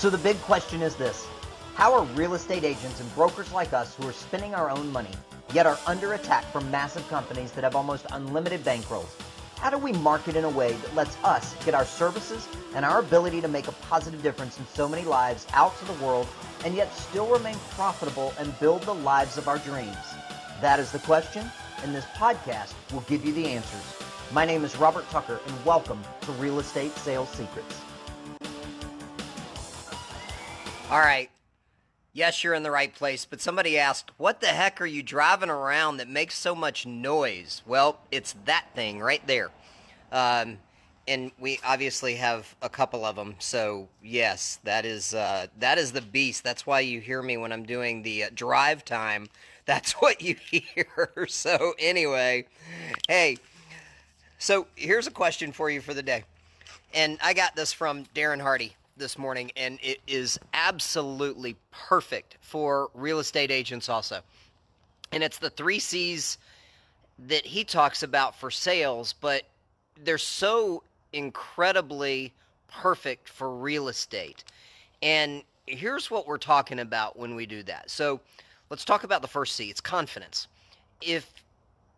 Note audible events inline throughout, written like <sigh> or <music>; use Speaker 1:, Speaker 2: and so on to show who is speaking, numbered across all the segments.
Speaker 1: So the big question is this. How are real estate agents and brokers like us who are spending our own money, yet are under attack from massive companies that have almost unlimited bankrolls, how do we market in a way that lets us get our services and our ability to make a positive difference in so many lives out to the world and yet still remain profitable and build the lives of our dreams? That is the question, and this podcast will give you the answers. My name is Robert Tucker, and welcome to Real Estate Sales Secrets.
Speaker 2: All right. Yes, you're in the right place, but somebody asked, What the heck are you driving around that makes so much noise? Well, it's that thing right there. Um, and we obviously have a couple of them. So yes, that is uh, that is the beast. That's why you hear me when I'm doing the uh, drive time. <laughs> That's what you <laughs> hear. so anyway, hey, so here's a question for you for the day, and I got this from Darren Hardy this morning, and it is absolutely perfect for real estate agents also. And it's the three C's that he talks about for sales, but they're so incredibly perfect for real estate. And here's what we're talking about when we do that. So let's talk about the first C it's confidence. If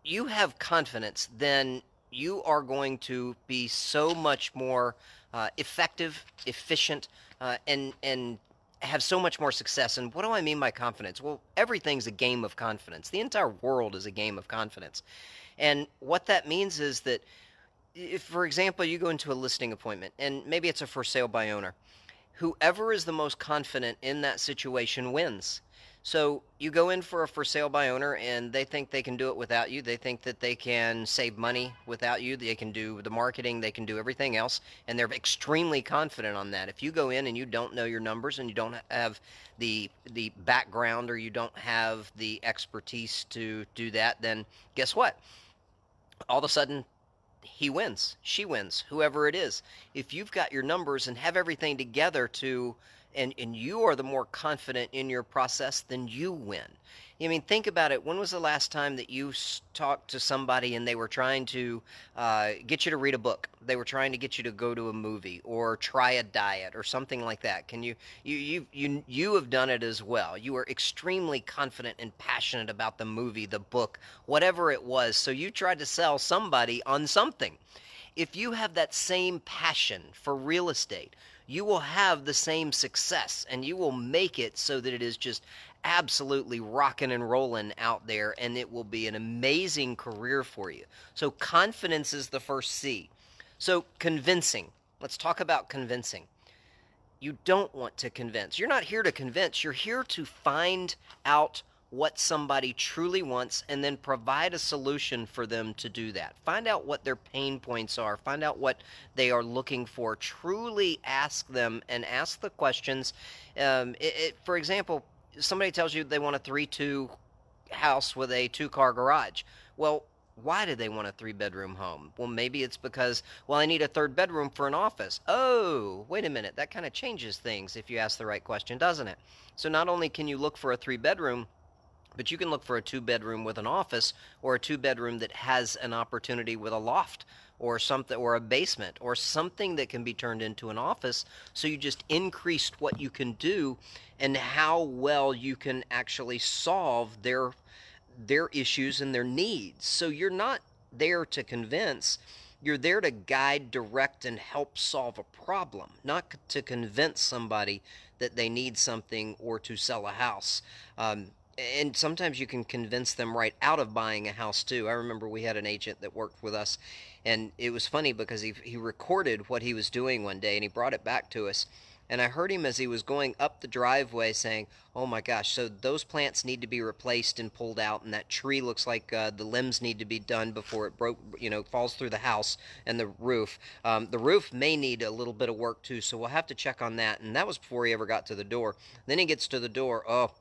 Speaker 2: you have confidence, then you are going to be so much more uh, effective, efficient, uh, and and have so much more success. And what do I mean by confidence? Well, everything's a game of confidence. The entire world is a game of confidence. And what that means is that if, for example, you go into a listing appointment and maybe it's a for sale by owner, whoever is the most confident in that situation wins. So you go in for a for sale by owner and they think they can do it without you. They think that they can save money without you. They can do the marketing, they can do everything else, and they're extremely confident on that. If you go in and you don't know your numbers and you don't have the the background or you don't have the expertise to do that, then guess what? All of a sudden he wins, she wins, whoever it is. If you've got your numbers and have everything together to and and you are the more confident in your process, then you win. I mean, think about it. When was the last time that you talked to somebody and they were trying to uh, get you to read a book? They were trying to get you to go to a movie or try a diet or something like that. Can you you you you you have done it as well? You were extremely confident and passionate about the movie, the book, whatever it was. So you tried to sell somebody on something. If you have that same passion for real estate, you will have the same success and you will make it so that it is just absolutely rocking and rolling out there and it will be an amazing career for you. So, confidence is the first C. So, convincing. Let's talk about convincing. You don't want to convince. You're not here to convince, you're here to find out what somebody truly wants and then provide a solution for them to do that. Find out what their pain points are, find out what they are looking for. Truly ask them and ask the questions. Um, it, it, for example, somebody tells you they want a 3 2 house with a two car garage. Well, why do they want a three bedroom home? Well, maybe it's because, well, I need a third bedroom for an office. Oh, wait a minute. That kind of changes things if you ask the right question, doesn't it? So not only can you look for a three bedroom, but you can look for a two bedroom with an office or a two bedroom that has an opportunity with a loft or something or a basement or something that can be turned into an office. So you just increased what you can do and how well you can actually solve their their issues and their needs. So you're not there to convince. You're there to guide direct and help solve a problem not to convince somebody that they need something or to sell a house. Um, and sometimes you can convince them right out of buying a house too. I remember we had an agent that worked with us, and it was funny because he he recorded what he was doing one day and he brought it back to us. And I heard him as he was going up the driveway saying, "Oh my gosh! So those plants need to be replaced and pulled out, and that tree looks like uh, the limbs need to be done before it broke, you know, falls through the house and the roof. Um, the roof may need a little bit of work too, so we'll have to check on that." And that was before he ever got to the door. Then he gets to the door. Oh,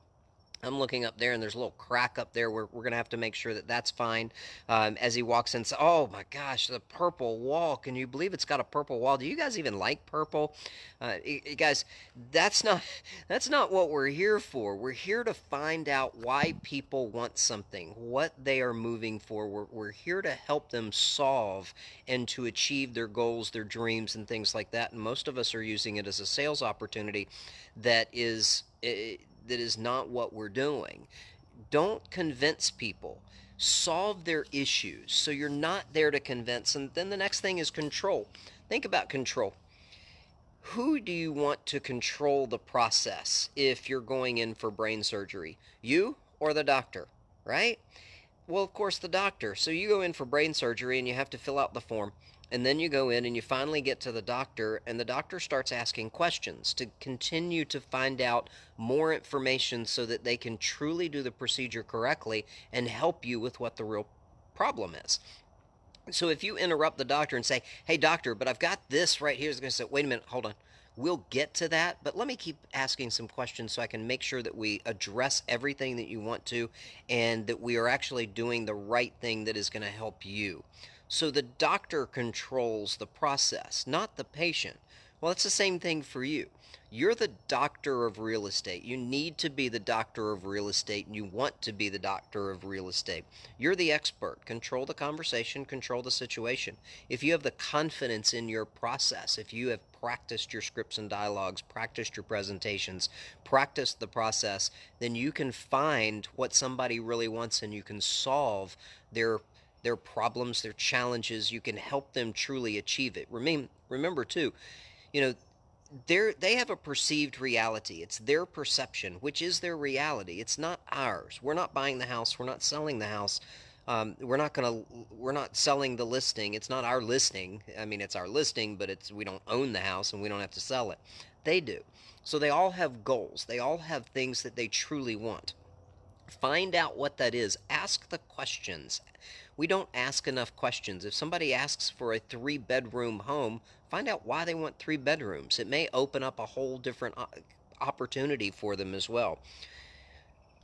Speaker 2: I'm looking up there and there's a little crack up there. We're, we're going to have to make sure that that's fine. Um, as he walks in, so, oh my gosh, the purple wall. Can you believe it's got a purple wall? Do you guys even like purple? Uh, you, guys, that's not, <laughs> that's not what we're here for. We're here to find out why people want something, what they are moving for. We're, we're here to help them solve and to achieve their goals, their dreams, and things like that. And most of us are using it as a sales opportunity that is. It, that is not what we're doing. Don't convince people. Solve their issues. So you're not there to convince. And then the next thing is control. Think about control. Who do you want to control the process if you're going in for brain surgery? You or the doctor, right? Well, of course, the doctor. So you go in for brain surgery and you have to fill out the form. And then you go in and you finally get to the doctor, and the doctor starts asking questions to continue to find out more information so that they can truly do the procedure correctly and help you with what the real problem is. So if you interrupt the doctor and say, Hey, doctor, but I've got this right here, he's going to say, Wait a minute, hold on. We'll get to that, but let me keep asking some questions so I can make sure that we address everything that you want to and that we are actually doing the right thing that is going to help you. So the doctor controls the process, not the patient. Well, it's the same thing for you. You're the doctor of real estate. You need to be the doctor of real estate and you want to be the doctor of real estate. You're the expert. Control the conversation, control the situation. If you have the confidence in your process, if you have practiced your scripts and dialogues, practiced your presentations, practiced the process, then you can find what somebody really wants and you can solve their their problems, their challenges. You can help them truly achieve it. Remember, remember too, you know, they they have a perceived reality. It's their perception, which is their reality. It's not ours. We're not buying the house. We're not selling the house. Um, we're not gonna. We're not selling the listing. It's not our listing. I mean, it's our listing, but it's we don't own the house and we don't have to sell it. They do. So they all have goals. They all have things that they truly want. Find out what that is. Ask the questions. We don't ask enough questions. If somebody asks for a three bedroom home, find out why they want three bedrooms. It may open up a whole different uh, opportunity for them as well.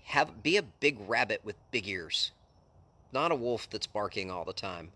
Speaker 2: Have be a big rabbit with big ears, not a wolf that's barking all the time.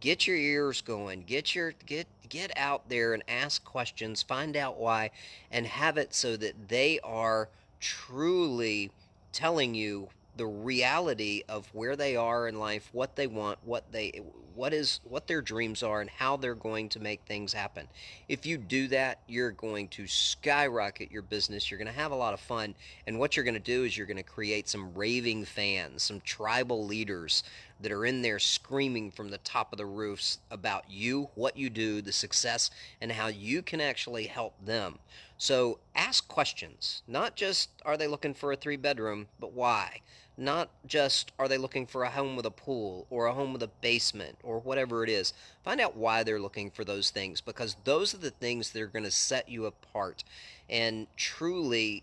Speaker 2: Get your ears going. Get your get get out there and ask questions, find out why and have it so that they are truly telling you the reality of where they are in life, what they want, what they what is what their dreams are and how they're going to make things happen. If you do that, you're going to skyrocket your business. You're going to have a lot of fun, and what you're going to do is you're going to create some raving fans, some tribal leaders that are in there screaming from the top of the roofs about you, what you do, the success, and how you can actually help them. So ask questions. Not just are they looking for a three bedroom, but why? Not just are they looking for a home with a pool or a home with a basement or whatever it is. Find out why they're looking for those things because those are the things that are going to set you apart and truly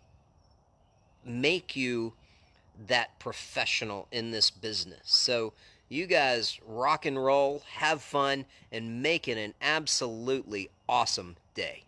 Speaker 2: make you that professional in this business. So you guys rock and roll, have fun, and make it an absolutely awesome day.